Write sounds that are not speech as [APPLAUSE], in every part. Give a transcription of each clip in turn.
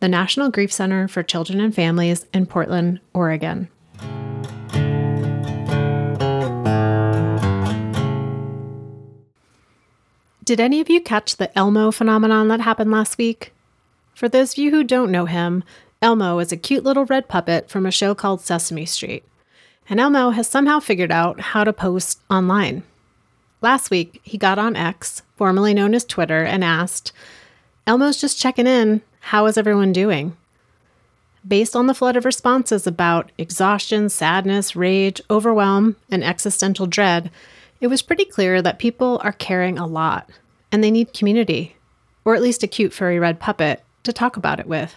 the National Grief Center for Children and Families in Portland, Oregon. Did any of you catch the Elmo phenomenon that happened last week? For those of you who don't know him, Elmo is a cute little red puppet from a show called Sesame Street. And Elmo has somehow figured out how to post online. Last week, he got on X, formerly known as Twitter, and asked, Elmo's just checking in. How is everyone doing? Based on the flood of responses about exhaustion, sadness, rage, overwhelm, and existential dread, it was pretty clear that people are caring a lot and they need community, or at least a cute furry red puppet to talk about it with.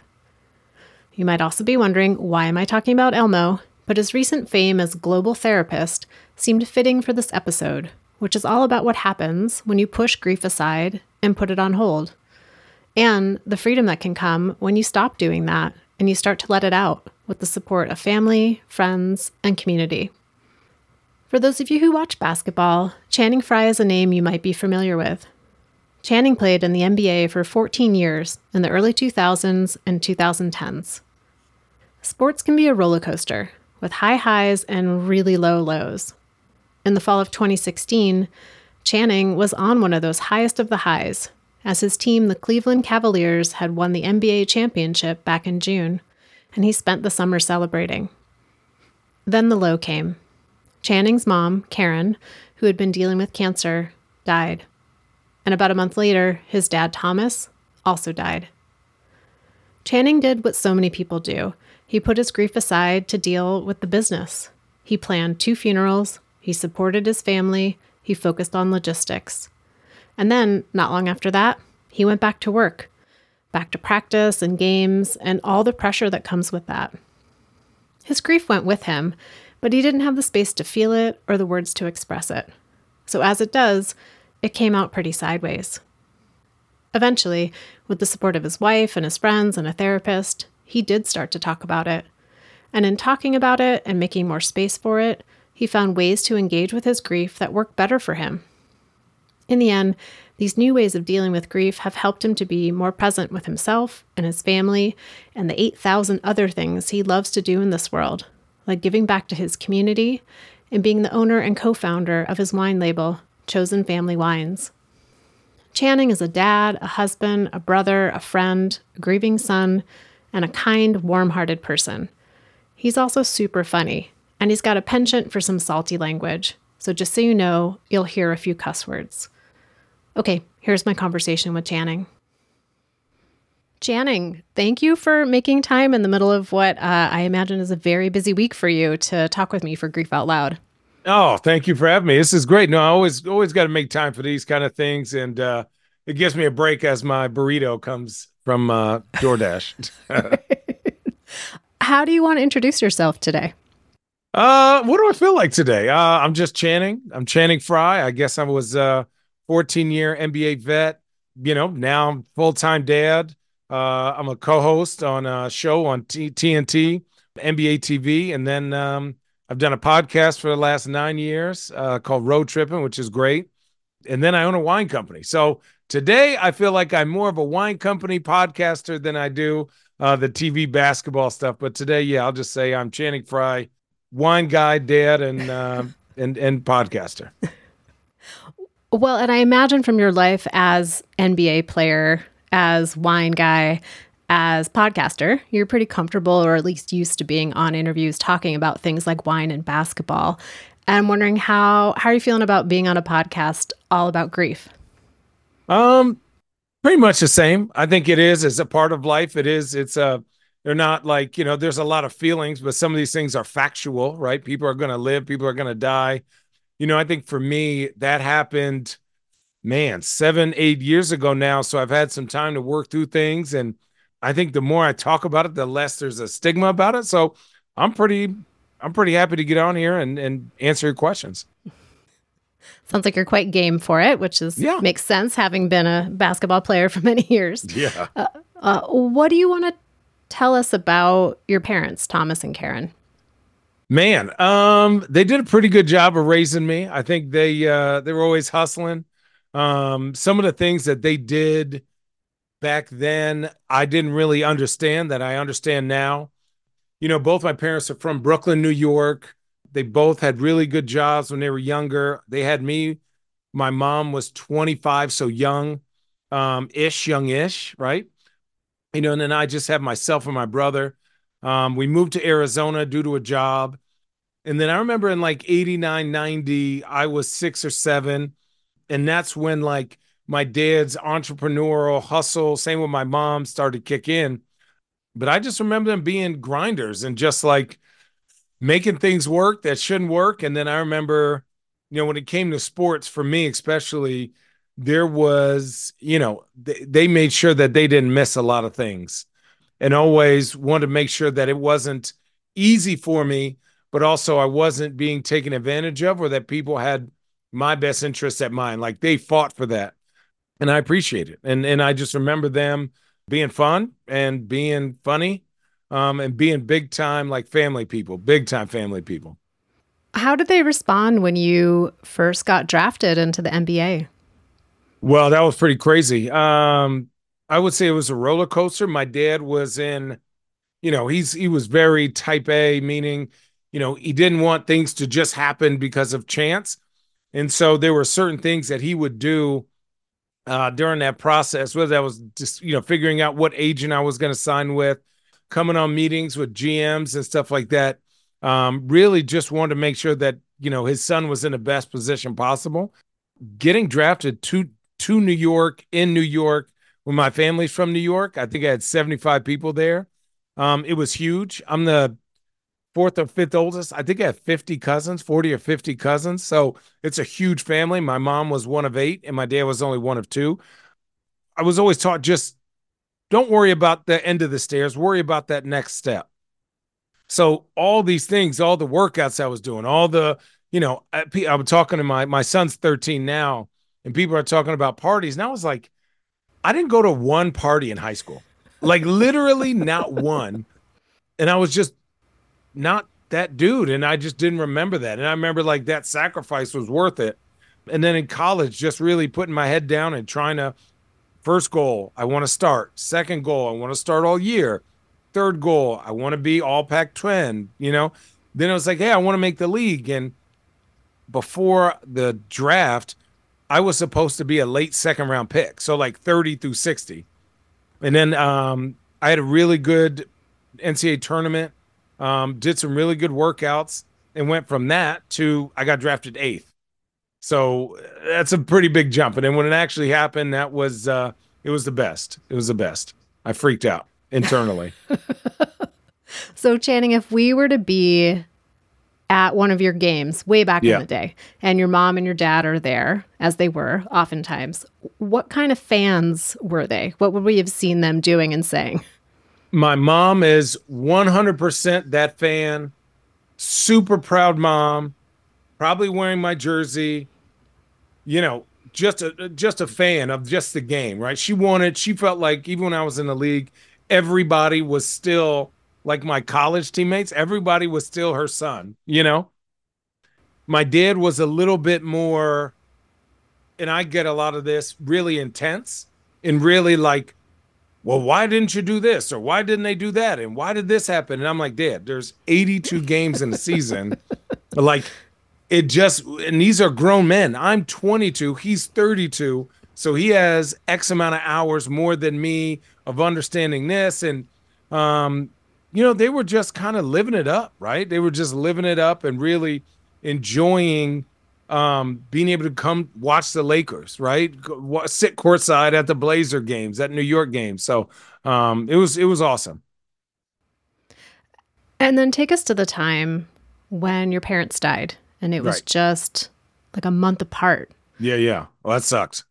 You might also be wondering why am I talking about Elmo, but his recent fame as global therapist seemed fitting for this episode, which is all about what happens when you push grief aside and put it on hold and the freedom that can come when you stop doing that and you start to let it out with the support of family, friends, and community. For those of you who watch basketball, Channing Frye is a name you might be familiar with. Channing played in the NBA for 14 years in the early 2000s and 2010s. Sports can be a roller coaster with high highs and really low lows. In the fall of 2016, Channing was on one of those highest of the highs as his team, the Cleveland Cavaliers, had won the NBA championship back in June, and he spent the summer celebrating. Then the low came. Channing's mom, Karen, who had been dealing with cancer, died. And about a month later, his dad, Thomas, also died. Channing did what so many people do he put his grief aside to deal with the business. He planned two funerals, he supported his family, he focused on logistics. And then, not long after that, he went back to work, back to practice and games and all the pressure that comes with that. His grief went with him, but he didn't have the space to feel it or the words to express it. So, as it does, it came out pretty sideways. Eventually, with the support of his wife and his friends and a therapist, he did start to talk about it. And in talking about it and making more space for it, he found ways to engage with his grief that worked better for him in the end, these new ways of dealing with grief have helped him to be more present with himself and his family and the 8,000 other things he loves to do in this world, like giving back to his community and being the owner and co founder of his wine label, Chosen Family Wines. Channing is a dad, a husband, a brother, a friend, a grieving son, and a kind, warm hearted person. He's also super funny, and he's got a penchant for some salty language, so just so you know, you'll hear a few cuss words. Okay, here's my conversation with Channing. Channing, thank you for making time in the middle of what uh, I imagine is a very busy week for you to talk with me for Grief Out Loud. Oh, thank you for having me. This is great. No, I always always got to make time for these kind of things, and uh, it gives me a break as my burrito comes from uh, DoorDash. [LAUGHS] How do you want to introduce yourself today? Uh, what do I feel like today? Uh, I'm just Channing. I'm Channing Frye. I guess I was uh 14 year NBA vet. You know, now full time dad. Uh, I'm a co host on a show on T- TNT, NBA TV. And then um, I've done a podcast for the last nine years uh, called Road Tripping, which is great. And then I own a wine company. So today I feel like I'm more of a wine company podcaster than I do uh, the TV basketball stuff. But today, yeah, I'll just say I'm Channing Frye, wine guy, dad, and uh, and and podcaster. [LAUGHS] Well, and I imagine from your life as NBA player, as wine guy, as podcaster, you're pretty comfortable or at least used to being on interviews talking about things like wine and basketball. And I'm wondering how how are you feeling about being on a podcast all about grief? Um pretty much the same. I think it is as a part of life. It is it's a they're not like, you know, there's a lot of feelings, but some of these things are factual, right? People are going to live, people are going to die you know, I think for me, that happened, man, seven, eight years ago now. So I've had some time to work through things. And I think the more I talk about it, the less there's a stigma about it. So I'm pretty I'm pretty happy to get on here and, and answer your questions. Sounds like you're quite game for it, which is yeah. makes sense having been a basketball player for [LAUGHS] many years. Yeah. Uh, uh, what do you want to tell us about your parents, Thomas and Karen? Man, um, they did a pretty good job of raising me. I think they uh, they were always hustling. Um, some of the things that they did back then, I didn't really understand that I understand now. You know, both my parents are from Brooklyn, New York. They both had really good jobs when they were younger. They had me. My mom was 25, so young, um, ish, young ish, right? You know, and then I just had myself and my brother. Um, we moved to Arizona due to a job. And then I remember in like 89, 90, I was six or seven. And that's when like my dad's entrepreneurial hustle, same with my mom, started kick in. But I just remember them being grinders and just like making things work that shouldn't work. And then I remember, you know, when it came to sports, for me especially, there was, you know, they, they made sure that they didn't miss a lot of things and always wanted to make sure that it wasn't easy for me, but also I wasn't being taken advantage of or that people had my best interests at mind. Like they fought for that. And I appreciate it. And and I just remember them being fun and being funny um, and being big time like family people, big time family people. How did they respond when you first got drafted into the NBA? Well, that was pretty crazy. Um, I would say it was a roller coaster. My dad was in, you know, he's he was very type A, meaning, you know, he didn't want things to just happen because of chance. And so there were certain things that he would do uh, during that process, whether that was just, you know, figuring out what agent I was going to sign with, coming on meetings with GMs and stuff like that. Um, really just wanted to make sure that, you know, his son was in the best position possible. Getting drafted to to New York in New York when my family's from New York. I think I had 75 people there. Um, it was huge. I'm the fourth or fifth oldest. I think I have 50 cousins, 40 or 50 cousins. So it's a huge family. My mom was one of eight, and my dad was only one of two. I was always taught just don't worry about the end of the stairs, worry about that next step. So all these things, all the workouts I was doing, all the, you know, I, I'm talking to my my son's 13 now, and people are talking about parties. And I was like, I didn't go to one party in high school, like literally not [LAUGHS] one. And I was just not that dude. And I just didn't remember that. And I remember like that sacrifice was worth it. And then in college, just really putting my head down and trying to first goal, I want to start. Second goal, I want to start all year. Third goal, I want to be all Pac 12, you know? Then it was like, hey, I want to make the league. And before the draft, I was supposed to be a late second round pick. So like 30 through 60. And then um, I had a really good NCAA tournament um, did some really good workouts, and went from that to I got drafted eighth. So that's a pretty big jump. And then when it actually happened, that was uh, it was the best. It was the best. I freaked out internally. [LAUGHS] so Channing, if we were to be at one of your games way back yeah. in the day and your mom and your dad are there as they were oftentimes what kind of fans were they what would we have seen them doing and saying my mom is 100% that fan. Super proud mom. Probably wearing my jersey. You know, just a just a fan of just the game, right? She wanted. She felt like even when I was in the league, everybody was still like my college teammates. Everybody was still her son. You know. My dad was a little bit more, and I get a lot of this really intense and really like well, why didn't you do this? Or why didn't they do that? And why did this happen? And I'm like, Dad, there's 82 games in the season. [LAUGHS] like, it just, and these are grown men. I'm 22, he's 32. So he has X amount of hours more than me of understanding this. And, um, you know, they were just kind of living it up, right? They were just living it up and really enjoying um, being able to come watch the Lakers, right? Sit courtside at the Blazer games, at New York games. So um, it was it was awesome. And then take us to the time when your parents died, and it was right. just like a month apart. Yeah, yeah. Well, that sucks.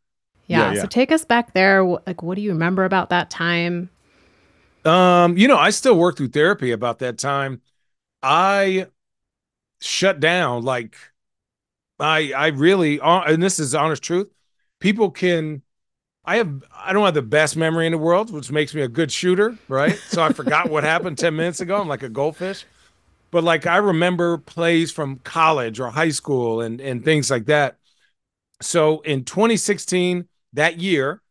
Yeah, yeah, So take us back there. Like, what do you remember about that time? Um, you know, I still work through therapy about that time. I shut down like I I really and this is honest truth. People can I have I don't have the best memory in the world, which makes me a good shooter, right? So I forgot what happened 10 minutes ago. I'm like a goldfish. But like I remember plays from college or high school and and things like that. So in 2016, that year,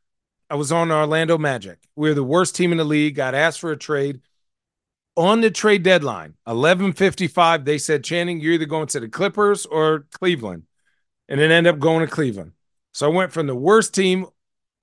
I was on Orlando Magic. We are the worst team in the league. Got asked for a trade on the trade deadline, 11:55. They said, "Channing, you're either going to the Clippers or Cleveland," and it ended up going to Cleveland. So I went from the worst team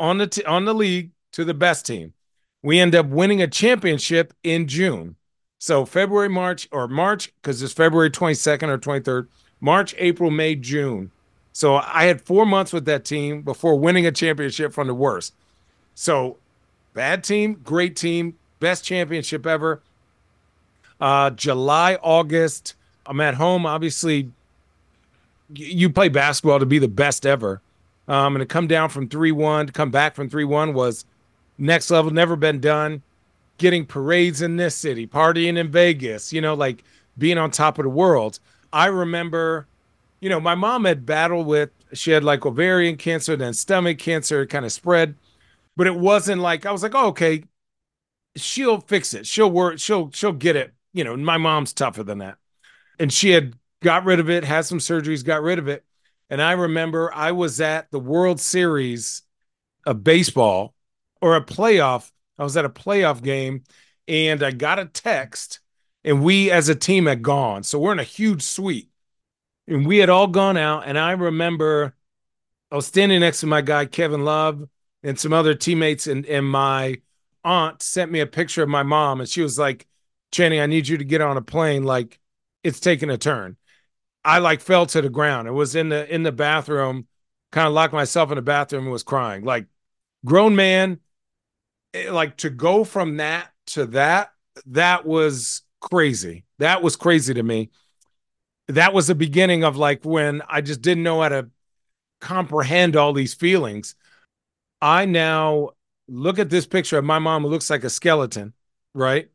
on the t- on the league to the best team. We end up winning a championship in June. So February, March, or March, because it's February 22nd or 23rd, March, April, May, June. So I had four months with that team before winning a championship from the worst. So bad team, great team, best championship ever. Uh, July, August, I'm at home. Obviously, you play basketball to be the best ever. Um, and to come down from 3 1, to come back from 3 1 was next level, never been done. Getting parades in this city, partying in Vegas, you know, like being on top of the world. I remember, you know, my mom had battled with, she had like ovarian cancer, then stomach cancer, kind of spread but it wasn't like I was like, oh, okay, she'll fix it. She'll work. She'll she'll get it. You know, my mom's tougher than that, and she had got rid of it, had some surgeries, got rid of it. And I remember I was at the World Series of baseball or a playoff. I was at a playoff game, and I got a text, and we as a team had gone. So we're in a huge suite, and we had all gone out. And I remember I was standing next to my guy Kevin Love and some other teammates and and my aunt sent me a picture of my mom and she was like channing i need you to get on a plane. Like it's taking a turn. I like fell to the ground. It was in the in the bathroom kind of locked myself in the bathroom and was crying. Like grown man eh, like to go from that to that that was crazy. That was crazy to me. That was the beginning of like when i just didn't know how to comprehend all these feelings I now look at this picture of my mom who looks like a skeleton, right?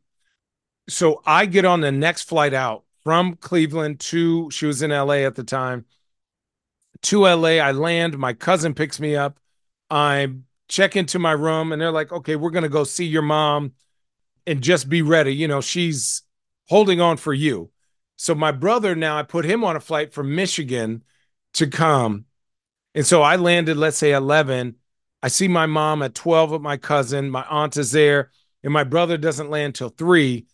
So I get on the next flight out from Cleveland to, she was in LA at the time, to LA. I land, my cousin picks me up. I check into my room and they're like, okay, we're going to go see your mom and just be ready. You know, she's holding on for you. So my brother now, I put him on a flight from Michigan to come. And so I landed, let's say 11 I see my mom at 12 with my cousin. My aunt is there, and my brother doesn't land till three.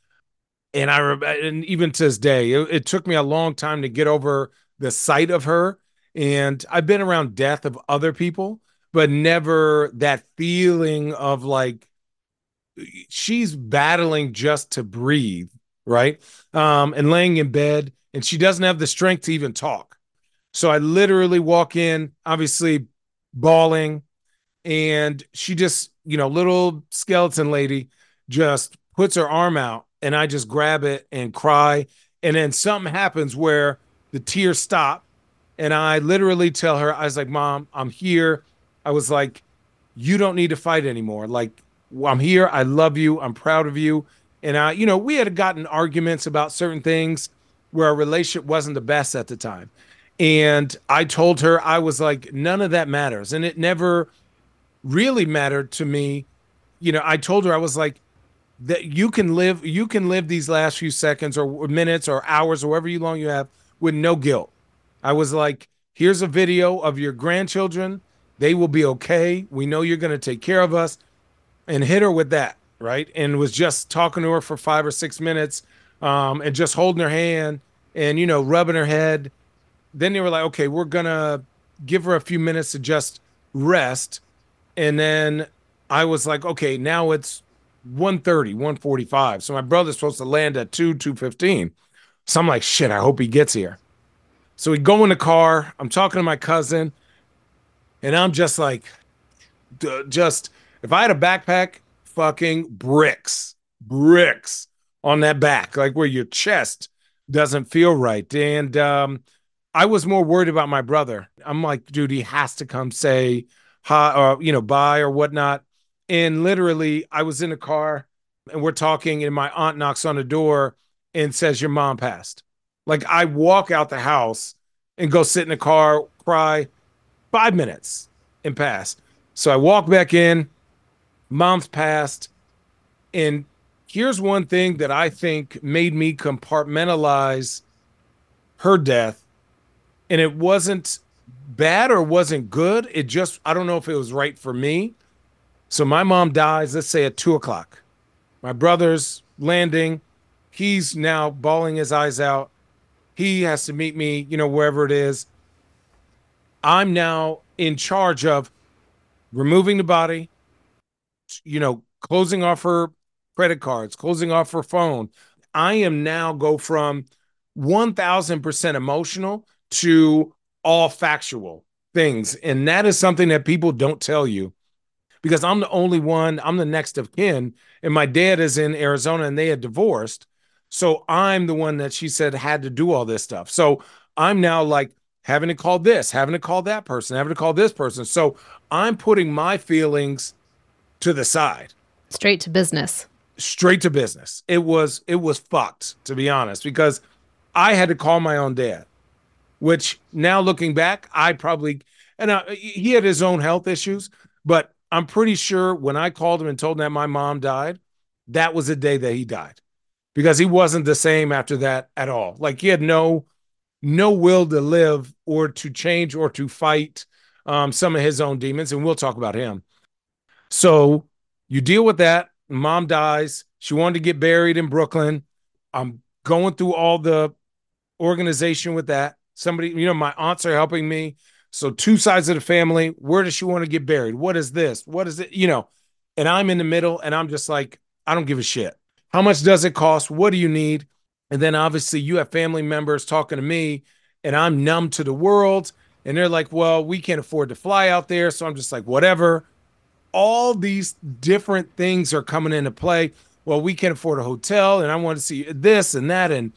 And I and even to this day, it, it took me a long time to get over the sight of her. And I've been around death of other people, but never that feeling of like she's battling just to breathe, right? Um, and laying in bed, and she doesn't have the strength to even talk. So I literally walk in, obviously bawling, and she just, you know, little skeleton lady just puts her arm out and I just grab it and cry. And then something happens where the tears stop. And I literally tell her, I was like, Mom, I'm here. I was like, You don't need to fight anymore. Like, I'm here. I love you. I'm proud of you. And I, you know, we had gotten arguments about certain things where our relationship wasn't the best at the time. And I told her, I was like, none of that matters. And it never really mattered to me, you know, I told her I was like that you can live you can live these last few seconds or minutes or hours or however long you have with no guilt. I was like, here's a video of your grandchildren. They will be okay. We know you're going to take care of us and hit her with that, right? And was just talking to her for 5 or 6 minutes um, and just holding her hand and you know, rubbing her head. Then they were like, "Okay, we're going to give her a few minutes to just rest and then I was like, okay, now it's 130, 145. So my brother's supposed to land at 2, 215. So I'm like, shit, I hope he gets here. So we go in the car. I'm talking to my cousin, and I'm just like, just if I had a backpack, fucking bricks, bricks on that back, like where your chest doesn't feel right. And um, I was more worried about my brother. I'm like, dude, he has to come say, hi, or you know, buy or whatnot. And literally, I was in a car and we're talking, and my aunt knocks on the door and says, Your mom passed. Like I walk out the house and go sit in the car, cry five minutes and pass. So I walk back in, mom's passed. And here's one thing that I think made me compartmentalize her death. And it wasn't bad or wasn't good. It just, I don't know if it was right for me. So my mom dies, let's say at two o'clock. My brother's landing. He's now bawling his eyes out. He has to meet me, you know, wherever it is. I'm now in charge of removing the body, you know, closing off her credit cards, closing off her phone. I am now go from 1000% emotional to all factual things. And that is something that people don't tell you because I'm the only one, I'm the next of kin. And my dad is in Arizona and they had divorced. So I'm the one that she said had to do all this stuff. So I'm now like having to call this, having to call that person, having to call this person. So I'm putting my feelings to the side. Straight to business. Straight to business. It was it was fucked to be honest because I had to call my own dad, which now looking back, I probably and uh, he had his own health issues, but I'm pretty sure when I called him and told him that my mom died, that was the day that he died because he wasn't the same after that at all. Like he had no no will to live or to change or to fight um, some of his own demons, and we'll talk about him. So you deal with that. Mom dies. She wanted to get buried in Brooklyn. I'm going through all the organization with that. Somebody, you know, my aunts are helping me. So two sides of the family. Where does she want to get buried? What is this? What is it? You know, and I'm in the middle, and I'm just like, I don't give a shit. How much does it cost? What do you need? And then obviously you have family members talking to me and I'm numb to the world. And they're like, well, we can't afford to fly out there. So I'm just like, whatever. All these different things are coming into play. Well, we can't afford a hotel and I want to see this and that. And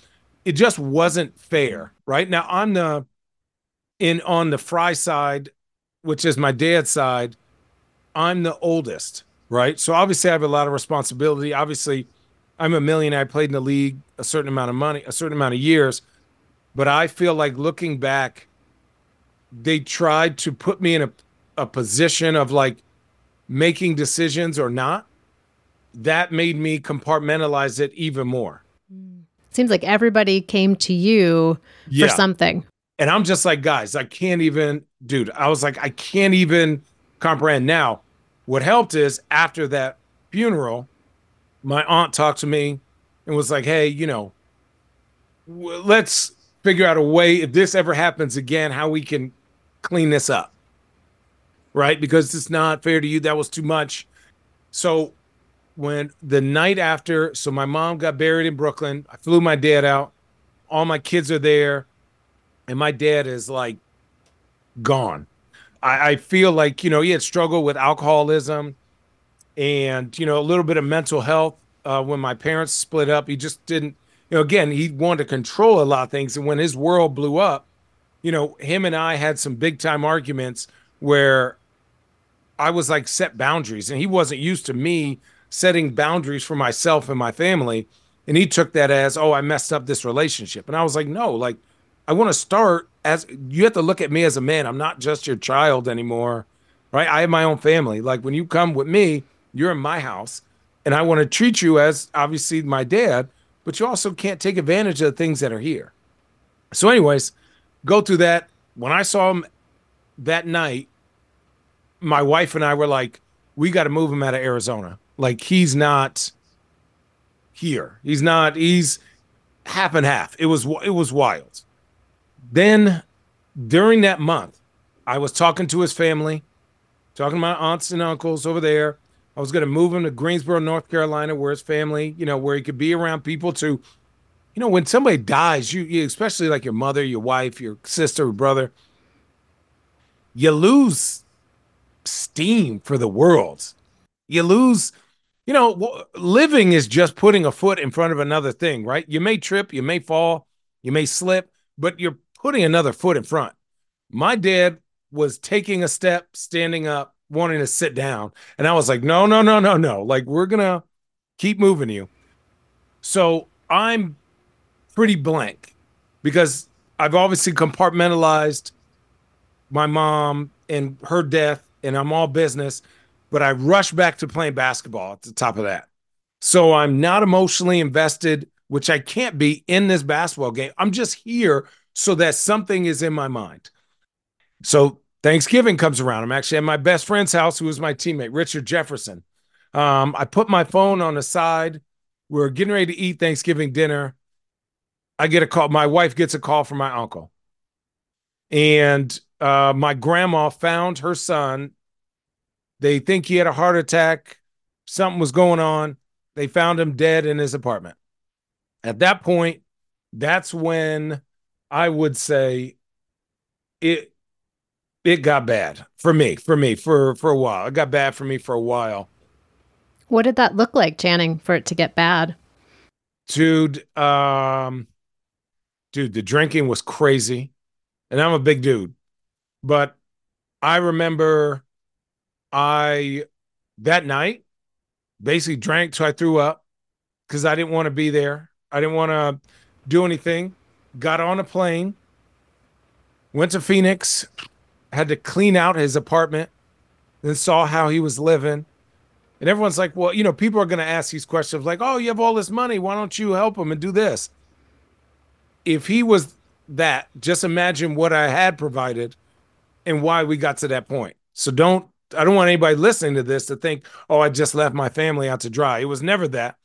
it just wasn't fair. Right now, I'm the in on the Frye side, which is my dad's side. I'm the oldest. Right. So obviously I have a lot of responsibility. Obviously, I'm a millionaire. I played in the league a certain amount of money, a certain amount of years. But I feel like looking back, they tried to put me in a, a position of like making decisions or not. That made me compartmentalize it even more. Seems like everybody came to you yeah. for something. And I'm just like, guys, I can't even, dude, I was like, I can't even comprehend. Now, what helped is after that funeral, my aunt talked to me and was like, "Hey, you know, w- let's figure out a way if this ever happens again, how we can clean this up." Right? Because it's not fair to you. That was too much. So when the night after, so my mom got buried in Brooklyn, I flew my dad out. All my kids are there, and my dad is like gone. I, I feel like you know he had struggled with alcoholism and you know a little bit of mental health uh, when my parents split up he just didn't you know again he wanted to control a lot of things and when his world blew up you know him and i had some big time arguments where i was like set boundaries and he wasn't used to me setting boundaries for myself and my family and he took that as oh i messed up this relationship and i was like no like i want to start as you have to look at me as a man i'm not just your child anymore right i have my own family like when you come with me you're in my house, and I want to treat you as obviously my dad, but you also can't take advantage of the things that are here. So, anyways, go through that. When I saw him that night, my wife and I were like, we got to move him out of Arizona. Like, he's not here. He's not, he's half and half. It was, it was wild. Then during that month, I was talking to his family, talking to my aunts and uncles over there. I was going to move him to Greensboro, North Carolina, where his family, you know, where he could be around people to, you know, when somebody dies, you, you especially like your mother, your wife, your sister, brother, you lose steam for the world. You lose, you know, living is just putting a foot in front of another thing, right? You may trip, you may fall, you may slip, but you're putting another foot in front. My dad was taking a step, standing up, wanting to sit down. And I was like, no, no, no, no, no. Like, we're going to keep moving you. So I'm pretty blank because I've obviously compartmentalized my mom and her death, and I'm all business, but I rush back to playing basketball at the top of that. So I'm not emotionally invested, which I can't be in this basketball game. I'm just here so that something is in my mind. So Thanksgiving comes around. I'm actually at my best friend's house, who was my teammate, Richard Jefferson. Um, I put my phone on the side. We're getting ready to eat Thanksgiving dinner. I get a call. My wife gets a call from my uncle. And uh, my grandma found her son. They think he had a heart attack. Something was going on. They found him dead in his apartment. At that point, that's when I would say it it got bad for me, for me, for for a while. It got bad for me for a while. What did that look like, Channing, for it to get bad? Dude, um dude, the drinking was crazy. And I'm a big dude. But I remember I that night basically drank till I threw up because I didn't want to be there. I didn't want to do anything. Got on a plane, went to Phoenix, had to clean out his apartment, then saw how he was living. And everyone's like, well, you know, people are going to ask these questions like, oh, you have all this money. Why don't you help him and do this? If he was that, just imagine what I had provided and why we got to that point. So don't, I don't want anybody listening to this to think, oh, I just left my family out to dry. It was never that.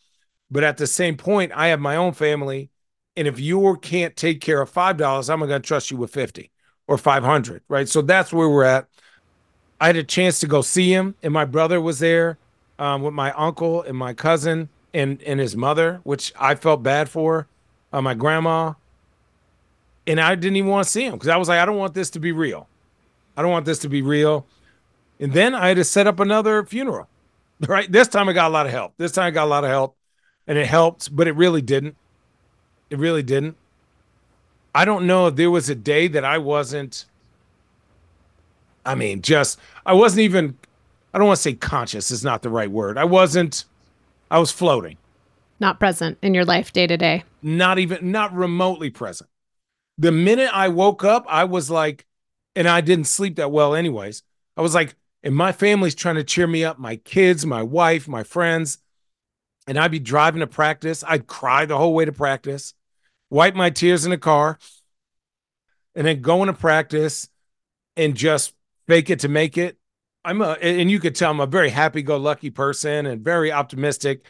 But at the same point, I have my own family. And if you can't take care of $5, I'm going to trust you with 50 or 500, right? So that's where we're at. I had a chance to go see him, and my brother was there um, with my uncle and my cousin and, and his mother, which I felt bad for, uh, my grandma. And I didn't even want to see him because I was like, I don't want this to be real. I don't want this to be real. And then I had to set up another funeral, right? This time I got a lot of help. This time I got a lot of help and it helped, but it really didn't. It really didn't. I don't know if there was a day that I wasn't, I mean, just, I wasn't even, I don't want to say conscious is not the right word. I wasn't, I was floating. Not present in your life day to day. Not even, not remotely present. The minute I woke up, I was like, and I didn't sleep that well, anyways. I was like, and my family's trying to cheer me up, my kids, my wife, my friends. And I'd be driving to practice. I'd cry the whole way to practice, wipe my tears in the car, and then go into practice and just fake it to make it. I'm a, and you could tell I'm a very happy go lucky person and very optimistic.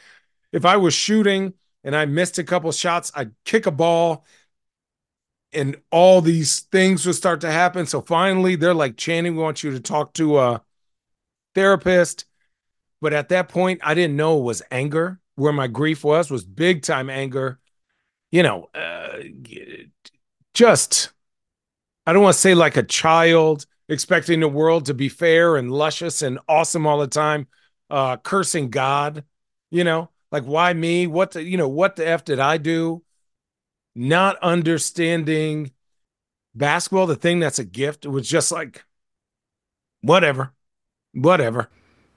If I was shooting and I missed a couple shots, I'd kick a ball and all these things would start to happen. So finally, they're like, Channing, we want you to talk to a therapist. But at that point, I didn't know it was anger. Where my grief was was big time anger. You know, uh, just I don't want to say like a child expecting the world to be fair and luscious and awesome all the time, uh, cursing God. You know, like why me? What the, you know? What the f did I do? not understanding basketball, the thing that's a gift, it was just like, whatever, whatever,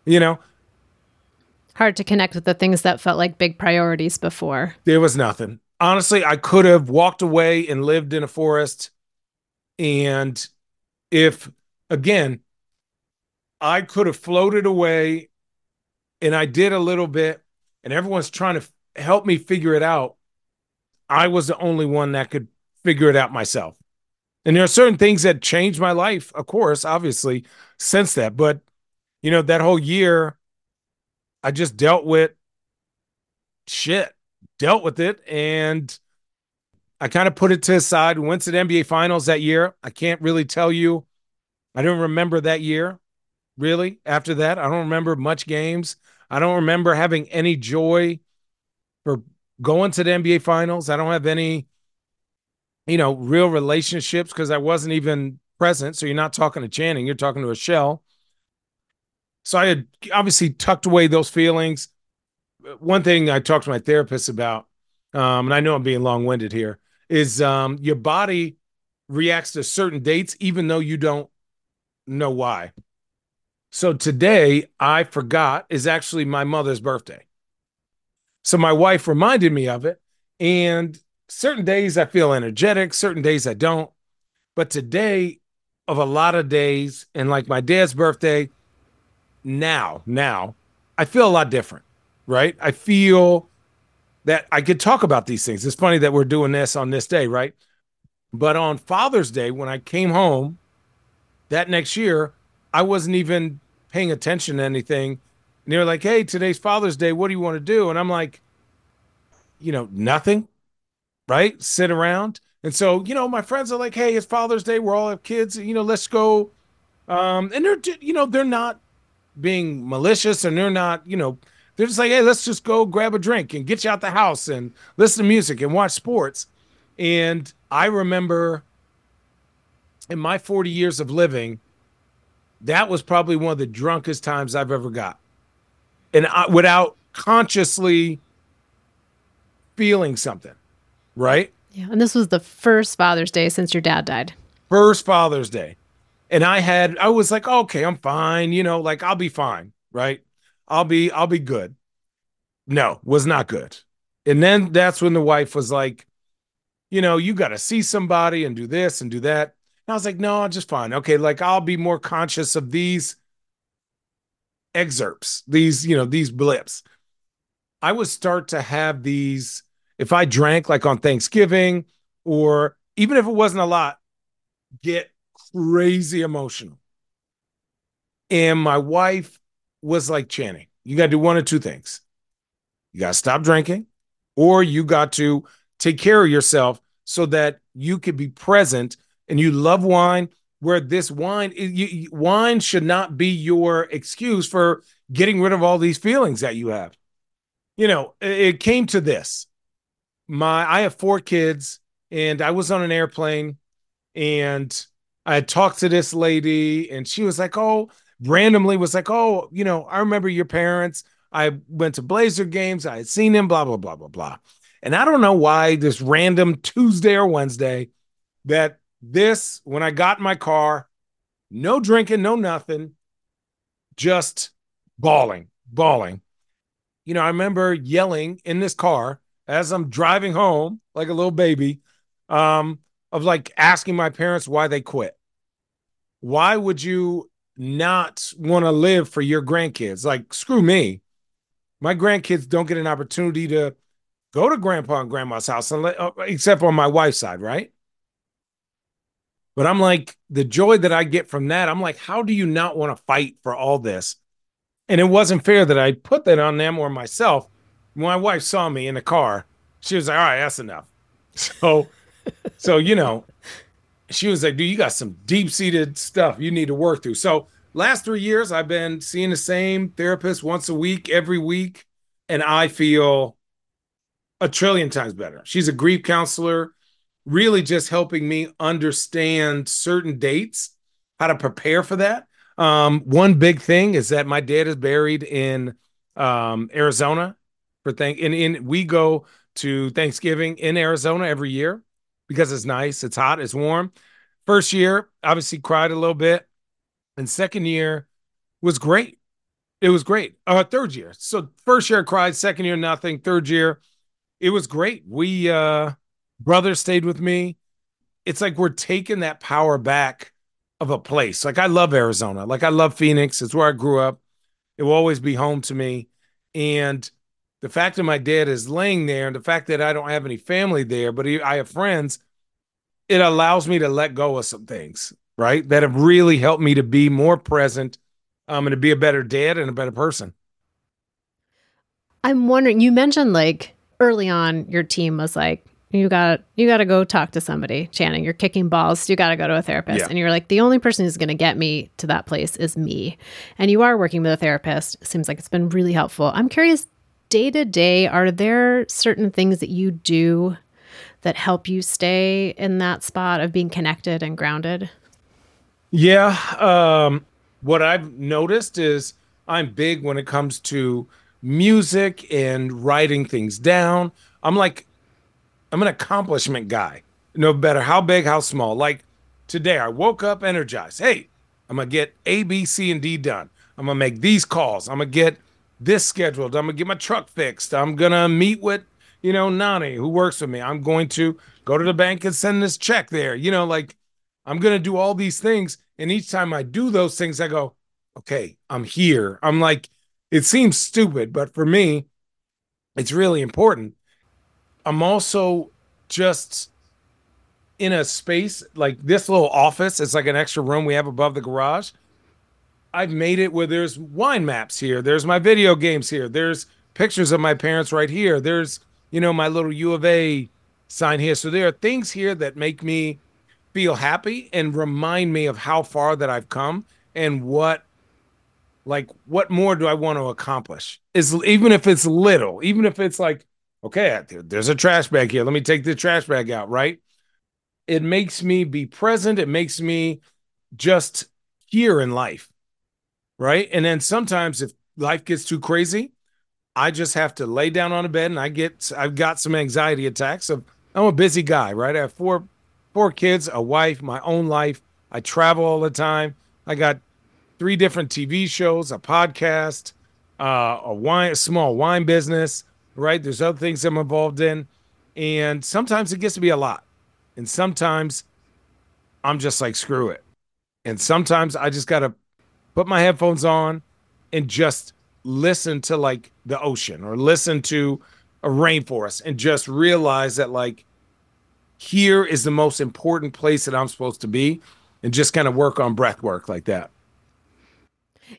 you know? Hard to connect with the things that felt like big priorities before. There was nothing. Honestly, I could have walked away and lived in a forest. And if, again, I could have floated away and I did a little bit, and everyone's trying to help me figure it out. I was the only one that could figure it out myself. And there are certain things that changed my life, of course, obviously, since that. But, you know, that whole year, I just dealt with shit, dealt with it. And I kind of put it to the side. We went to the NBA finals that year. I can't really tell you. I don't remember that year, really. After that, I don't remember much games. I don't remember having any joy for going to the NBA finals. I don't have any, you know, real relationships because I wasn't even present. So you're not talking to Channing, you're talking to a shell. So I had obviously tucked away those feelings. One thing I talked to my therapist about, um, and I know I'm being long winded here, is um, your body reacts to certain dates, even though you don't know why. So today, I forgot is actually my mother's birthday. So my wife reminded me of it. And certain days I feel energetic, certain days I don't. But today, of a lot of days, and like my dad's birthday, now, now, I feel a lot different, right? I feel that I could talk about these things. It's funny that we're doing this on this day, right? But on Father's Day, when I came home that next year, I wasn't even paying attention to anything. And they were like, hey, today's Father's Day. What do you want to do? And I'm like, you know, nothing, right? Sit around. And so, you know, my friends are like, hey, it's Father's Day. We're all have kids. You know, let's go. Um, and they're, you know, they're not being malicious and they're not, you know, they're just like, hey, let's just go grab a drink and get you out the house and listen to music and watch sports. And I remember in my 40 years of living, that was probably one of the drunkest times I've ever got. And I, without consciously feeling something, right? Yeah. And this was the first Father's Day since your dad died. First Father's Day. And I had, I was like, okay, I'm fine. You know, like I'll be fine, right? I'll be, I'll be good. No, was not good. And then that's when the wife was like, you know, you got to see somebody and do this and do that. And I was like, no, I'm just fine. Okay, like I'll be more conscious of these excerpts, these, you know, these blips. I would start to have these if I drank like on Thanksgiving or even if it wasn't a lot, get crazy emotional. And my wife was like, Channing, you got to do one of two things. You got to stop drinking, or you got to take care of yourself so that you could be present and you love wine where this wine you, wine should not be your excuse for getting rid of all these feelings that you have you know it came to this my i have four kids and i was on an airplane and i talked to this lady and she was like oh randomly was like oh you know i remember your parents i went to blazer games i had seen them blah blah blah blah blah and I don't know why this random Tuesday or Wednesday that this, when I got in my car, no drinking, no nothing, just bawling, bawling. You know, I remember yelling in this car as I'm driving home like a little baby, um, of like asking my parents why they quit. Why would you not want to live for your grandkids? Like, screw me. My grandkids don't get an opportunity to go to grandpa and grandma's house uh, except on my wife's side, right? But I'm like, the joy that I get from that, I'm like, how do you not want to fight for all this? And it wasn't fair that I put that on them or myself. My wife saw me in the car. She was like, all right, that's enough. [LAUGHS] So, so, you know, she was like, dude, you got some deep seated stuff you need to work through. So, last three years, I've been seeing the same therapist once a week, every week. And I feel a trillion times better. She's a grief counselor, really just helping me understand certain dates, how to prepare for that. Um, one big thing is that my dad is buried in um, Arizona for thank and in we go to Thanksgiving in Arizona every year because it's nice, it's hot, it's warm. First year, obviously cried a little bit, and second year was great. It was great. Uh, third year, so first year I cried, second year nothing, third year it was great. We uh brother stayed with me. It's like we're taking that power back of a place. Like I love Arizona. Like I love Phoenix. It's where I grew up. It will always be home to me. And the fact that my dad is laying there and the fact that I don't have any family there, but I have friends, it allows me to let go of some things, right? That have really helped me to be more present um, and to be a better dad and a better person. I'm wondering, you mentioned like early on your team was like you got you got to go talk to somebody channing you're kicking balls you got to go to a therapist yeah. and you're like the only person who's going to get me to that place is me and you are working with a therapist seems like it's been really helpful i'm curious day to day are there certain things that you do that help you stay in that spot of being connected and grounded yeah um what i've noticed is i'm big when it comes to music and writing things down. I'm like, I'm an accomplishment guy. No matter how big, how small. Like today, I woke up energized. Hey, I'm gonna get A, B, C, and D done. I'm gonna make these calls. I'm gonna get this scheduled. I'm gonna get my truck fixed. I'm gonna meet with, you know, Nani who works with me. I'm going to go to the bank and send this check there. You know, like I'm gonna do all these things. And each time I do those things, I go, okay, I'm here. I'm like, it seems stupid, but for me, it's really important. I'm also just in a space like this little office. It's like an extra room we have above the garage. I've made it where there's wine maps here. There's my video games here. There's pictures of my parents right here. There's, you know, my little U of A sign here. So there are things here that make me feel happy and remind me of how far that I've come and what like what more do I want to accomplish? Is even if it's little, even if it's like, okay, there's a trash bag here. Let me take the trash bag out, right? It makes me be present. It makes me just here in life right? And then sometimes if life gets too crazy, I just have to lay down on a bed and I get I've got some anxiety attacks I'm a busy guy, right? I have four four kids, a wife, my own life. I travel all the time. I got three different TV shows, a podcast, uh, a wine, a small wine business, right? There's other things I'm involved in. And sometimes it gets to be a lot. And sometimes I'm just like, screw it. And sometimes I just got to put my headphones on and just listen to like the ocean or listen to a rainforest and just realize that like here is the most important place that I'm supposed to be and just kind of work on breath work like that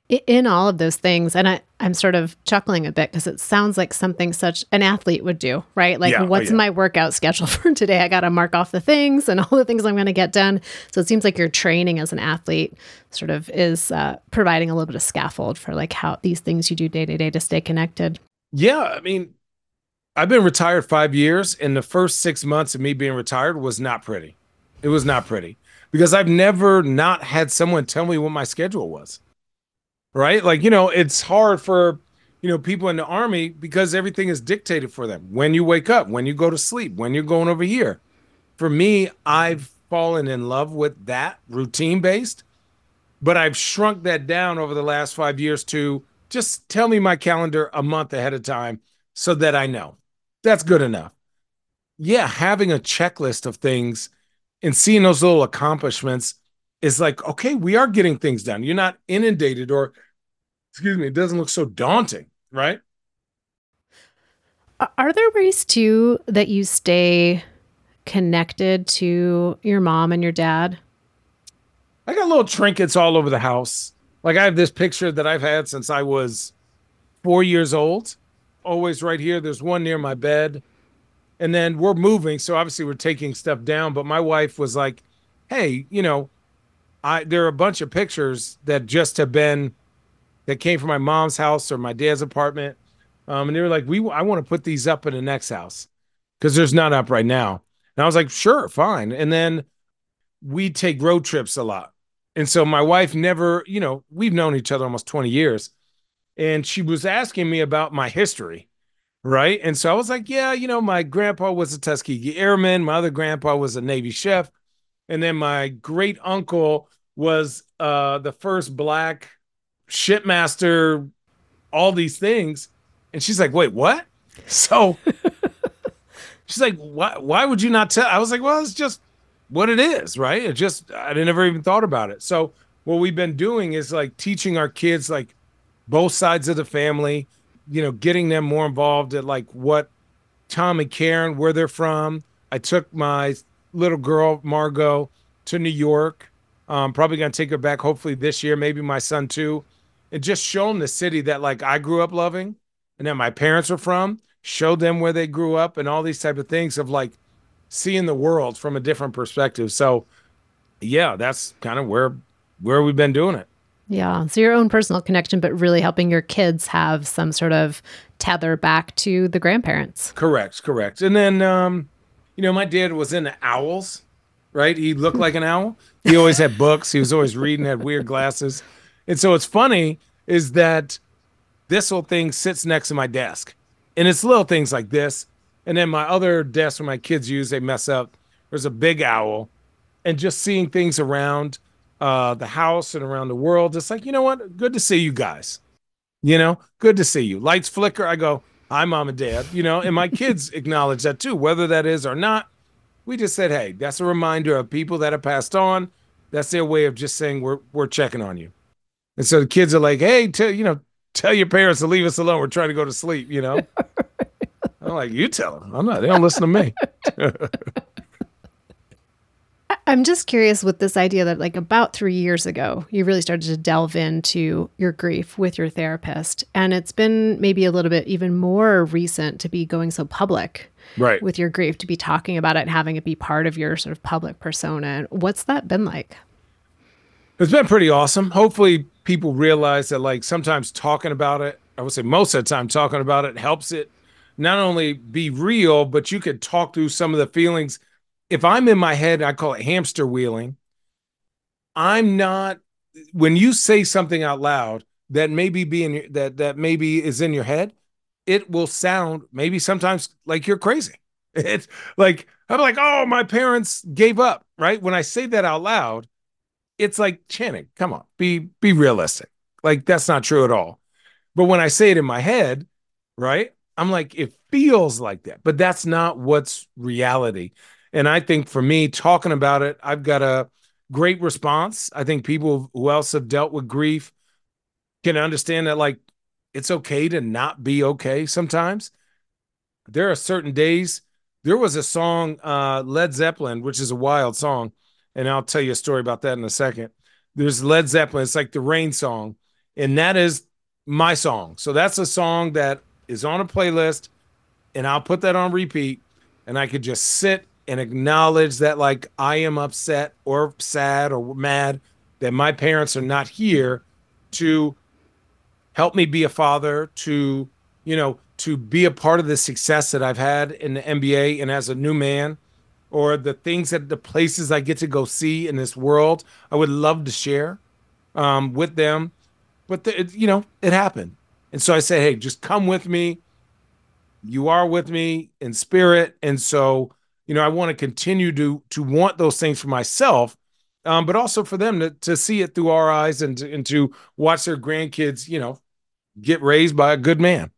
in all of those things. And I, i'm sort of chuckling a bit because it sounds like something such an athlete would do right? Like yeah, oh, what's oh, yeah. my workout [LAUGHS] schedule for today? I gotta mark off the things and [LAUGHS] all the things i'm going to get done. So it seems like your training as an athlete sort of is uh, providing a little bit of scaffold for like how these things you do day to day to stay connected. Yeah i mean i've been retired five years and the first six months of me being retired was not pretty. It was not pretty because i've never not had someone tell me what my schedule was right? Like, you know, it's hard for, you know, people in the army because everything is dictated for them. When you wake up, when you go to sleep, when you're going over here. For me, I've fallen in love with that routine based, but I've shrunk that down over the last five years to just tell me my calendar a month ahead of time so that I know. That's good enough. Yeah, having a checklist of things and seeing those little accomplishments is like, okay, we are getting things done. You're not inundated or excuse me, it doesn't look so daunting, right? Are there ways too that you stay connected to your mom and your dad? I got little trinkets all over the house. Like I have this picture that I've had since I was four years old, always right here. There's one near my bed. And then we're moving. So obviously we're taking stuff down. But my wife was like, hey, you know, I there are a bunch of pictures that just have been that came from my mom's house or my dad's apartment. Um, and they were like, "We, I want to put these up in the next house because there's none up right now." And I was like, "Sure, fine." And then we take road trips a lot, and so my wife never, you know, we've known each other almost 20 years, and she was asking me about my history, right? And so I was like, "Yeah, you know, my grandpa was a Tuskegee Airman, my other grandpa was a Navy chef, and then my great uncle was uh, the first black shipmaster, all these things. And she's like, wait, what? [LAUGHS] So [LAUGHS] she's like, why, why would you not tell? I was like, well, it's just what it is, right? It just, I never even thought about it. So what we've been doing is like teaching our kids, like both sides of the family, you know, getting them more involved at like what Tom and Karen, where they're from. I took my little girl, Margot, to New York. Um, probably gonna take her back hopefully this year, maybe my son too and just show them the city that like I grew up loving and that my parents are from, show them where they grew up and all these type of things of like seeing the world from a different perspective. So yeah, that's kind of where where we've been doing it. Yeah. So your own personal connection, but really helping your kids have some sort of tether back to the grandparents. Correct, correct. And then um, you know, my dad was into owls, right? He looked like an owl. He always had books. He was always reading, had weird glasses. And so it's funny is that this little thing sits next to my desk. And it's little things like this. And then my other desk where my kids use, they mess up. There's a big owl. And just seeing things around uh, the house and around the world, it's like, you know what? Good to see you guys. You know, good to see you. Lights flicker. I go, hi, mom and dad. You know, and my [LAUGHS] kids acknowledge that too, whether that is or not. We just said, hey, that's a reminder of people that have passed on. That's their way of just saying we're we're checking on you. And so the kids are like, hey, tell you know, tell your parents to leave us alone. We're trying to go to sleep. You know. [LAUGHS] I'm like, you tell them. I'm not. They don't listen to me. [LAUGHS] [LAUGHS] I'm just curious with this idea that, like, about three years ago, you really started to delve into your grief with your therapist. And it's been maybe a little bit even more recent to be going so public right. with your grief, to be talking about it, and having it be part of your sort of public persona. What's that been like? It's been pretty awesome. Hopefully, people realize that, like, sometimes talking about it, I would say most of the time, talking about it helps it not only be real, but you could talk through some of the feelings if I'm in my head, I call it hamster wheeling. I'm not when you say something out loud that maybe be in that that maybe is in your head, it will sound maybe sometimes like you're crazy. [LAUGHS] It's like I'm like, oh, my parents gave up, right? When I say that out loud, it's like Channing, come on, be be realistic. Like that's not true at all. But when I say it in my head, right? I'm like, it feels like that, but that's not what's reality. And I think for me, talking about it, I've got a great response. I think people who else have dealt with grief can understand that, like, it's okay to not be okay sometimes. There are certain days. There was a song, uh, Led Zeppelin, which is a wild song. And I'll tell you a story about that in a second. There's Led Zeppelin. It's like the rain song. And that is my song. So that's a song that is on a playlist. And I'll put that on repeat. And I could just sit and acknowledge that like I am upset or sad or mad that my parents are not here to help me be a father, to, you know, to be a part of the success that I've had in the NBA and as a new man, or the things that the places I get to go see in this world, I would love to share um, with them. But, the, it, you know, it happened. And so I said, hey, just come with me. You are with me in spirit. And so you know, I want to continue to to want those things for myself, um, but also for them to to see it through our eyes and to, and to watch their grandkids, you know, get raised by a good man.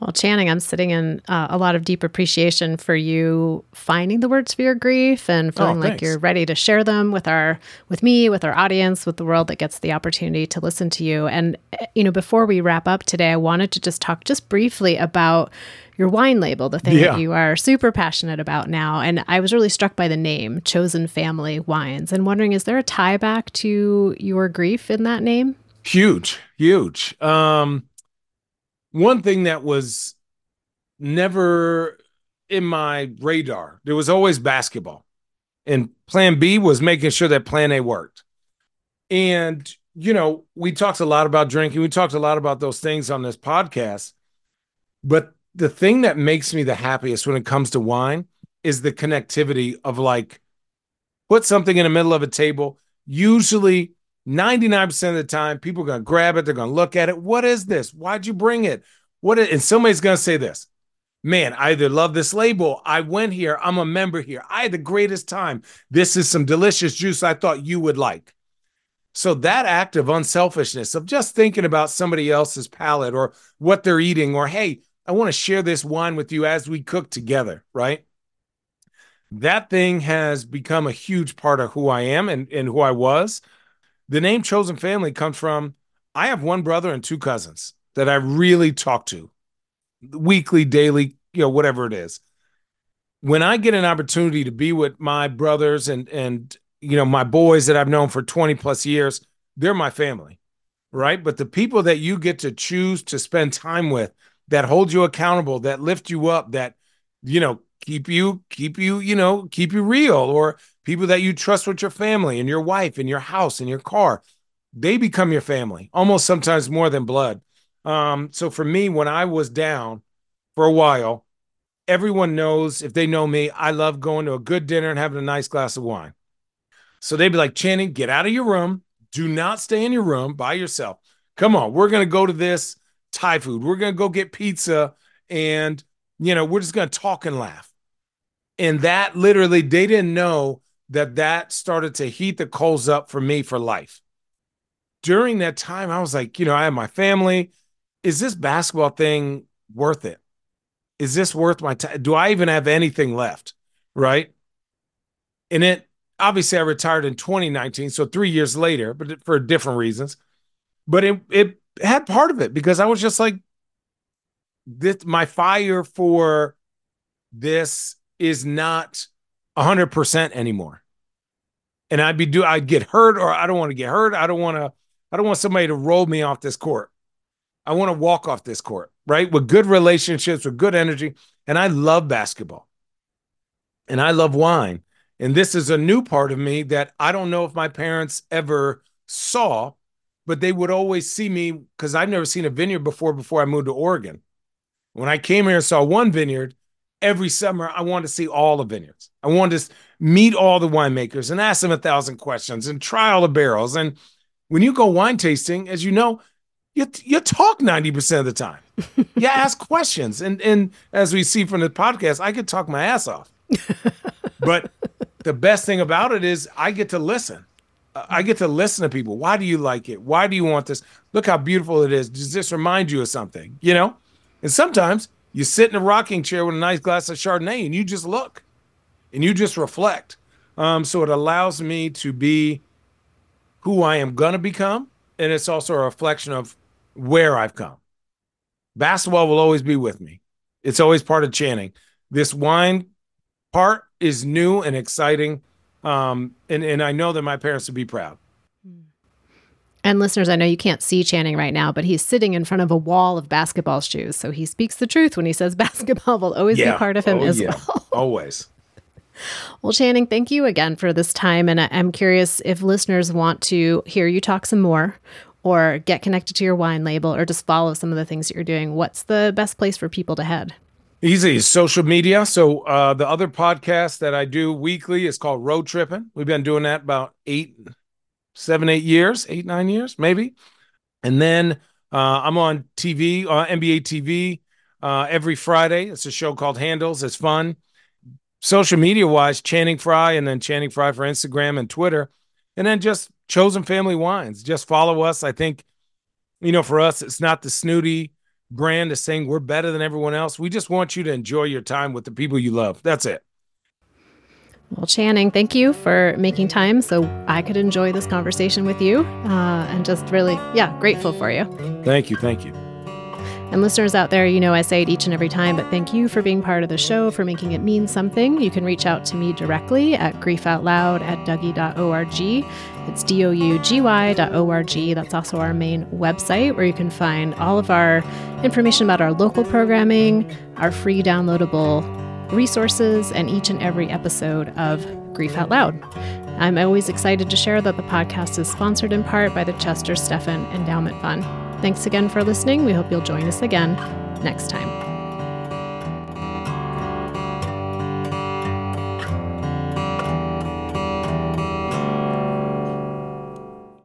Well, Channing, I'm sitting in uh, a lot of deep appreciation for you finding the words for your grief and oh, feeling oh, like you're ready to share them with our, with me, with our audience, with the world that gets the opportunity to listen to you. And eh, you know, before we wrap up today, I wanted to just talk just briefly about your wine label, the thing yeah. that you are super passionate about now. And I was really struck by the name, Chosen Family Wines, and wondering, is there a tie back to your grief in that name? Huge, huge. Um, one thing that was never in my radar, there was always basketball. And plan B was making sure that plan A worked. And, you know, we talked a lot about drinking. We talked a lot about those things on this podcast. But the thing that makes me the happiest when it comes to wine is the connectivity of like put something in the middle of a table. Usually 99% of the time, people are going to grab it. They're going to look at it. What is this? Why'd you bring it? What? Is, and somebody's going to say this, man, I either love this label. I went here. I'm a member here. I had the greatest time. This is some delicious juice I thought you would like. So that act of unselfishness of just thinking about somebody else's palate or what they're eating, or hey, I want to share this wine with you as we cook together, right? That thing has become a huge part of who I am and, and who I was. The name Chosen Family comes from I have one brother and two cousins that I really talk to weekly, daily, you know, whatever it is. When I get an opportunity to be with my brothers and and you know my boys that I've known for 20 plus years, they're my family, right? But the people that you get to choose to spend time with that hold you accountable, that lift you up, that you know keep you keep you you know keep you real, or people that you trust with your family and your wife and your house and your car, they become your family almost sometimes more than blood. Um, so for me, when I was down for a while, everyone knows if they know me, I love going to a good dinner and having a nice glass of wine. So they'd be like, Channing, get out of your room. Do not stay in your room by yourself. Come on, we're going to go to this Thai food. We're going to go get pizza and, you know, we're just going to talk and laugh. And that literally, they didn't know that that started to heat the coals up for me for life. during that time, I was like, you know, I have my family. Is this basketball thing worth it? Is this worth my time? Do I even have anything left? Right. And it obviously I retired in 2019, so three years later, but for different reasons. But it it had part of it because I was just like, this my fire for this is not hundred percent anymore. And I'd be do I'd get hurt or I don't want to get hurt. I don't want to I don't want somebody to roll me off this court. I want to walk off this court, right? With good relationships, with good energy. And I love basketball. And I love wine. And this is a new part of me that I don't know if my parents ever saw, but they would always see me because I've never seen a vineyard before before I moved to Oregon. When I came here and saw one vineyard, every summer I wanted to see all the vineyards. I wanted to meet all the winemakers and ask them a thousand questions and try all the barrels. And when you go wine tasting, as you know, you you talk 90% of the time. [LAUGHS] you ask questions. And and as we see from the podcast, I could talk my ass off. but the best thing about it is I get to listen. I get to listen to people. Why do you like it? Why do you want this? Look how beautiful it is. Does this remind you of something? You know? And sometimes you sit in a rocking chair with a nice glass of Chardonnay and you just look and you just reflect. Um, so it allows me to be who I am going to become. And it's also a reflection of where I've come. Basketball will always be with me. It's always part of Channing. This wine part is new and exciting. Um, and, and I know that my parents would be proud. And listeners, I know you can't see Channing right now, but he's sitting in front of a wall of basketball shoes. So he speaks the truth when he says [LAUGHS] basketball will always yeah. be part of him oh, as yeah. well. [LAUGHS] always. Well, Channing, thank you again for this time. And I'm curious if listeners want to hear you talk some more or get connected to your wine label or just follow some of the things that you're doing, what's the best place for people to head? Easy social media. So uh, the other podcast that I do weekly is called Road Tripping. We've been doing that about eight, seven, eight years, eight, nine years, maybe. And then uh, I'm on TV, uh, NBA TV, uh, every Friday. It's a show called Handles. It's fun. Social media wise, Channing Frye and then Channing Frye for Instagram and Twitter, and then just Chosen Family Wines. Just follow us. I think, you know, for us, it's not the snooty brand of saying we're better than everyone else. We just want you to enjoy your time with the people you love. That's it. Well, Channing, thank you for making time so I could enjoy this conversation with you uh, and just really, yeah, grateful for you. Thank you. Thank you. And listeners out there, you know I say it each and every time, but thank you for being part of the show, for making it mean something. You can reach out to me directly at griefoutloud at dougy.org. It's D-O-U-G-Y.org. That's also our main website where you can find all of our information about our local programming, our free downloadable resources, and each and every episode of Grief Out Loud. I'm always excited to share that the podcast is sponsored in part by the Chester Stephan Endowment Fund. Thanks again for listening. We hope you'll join us again next time.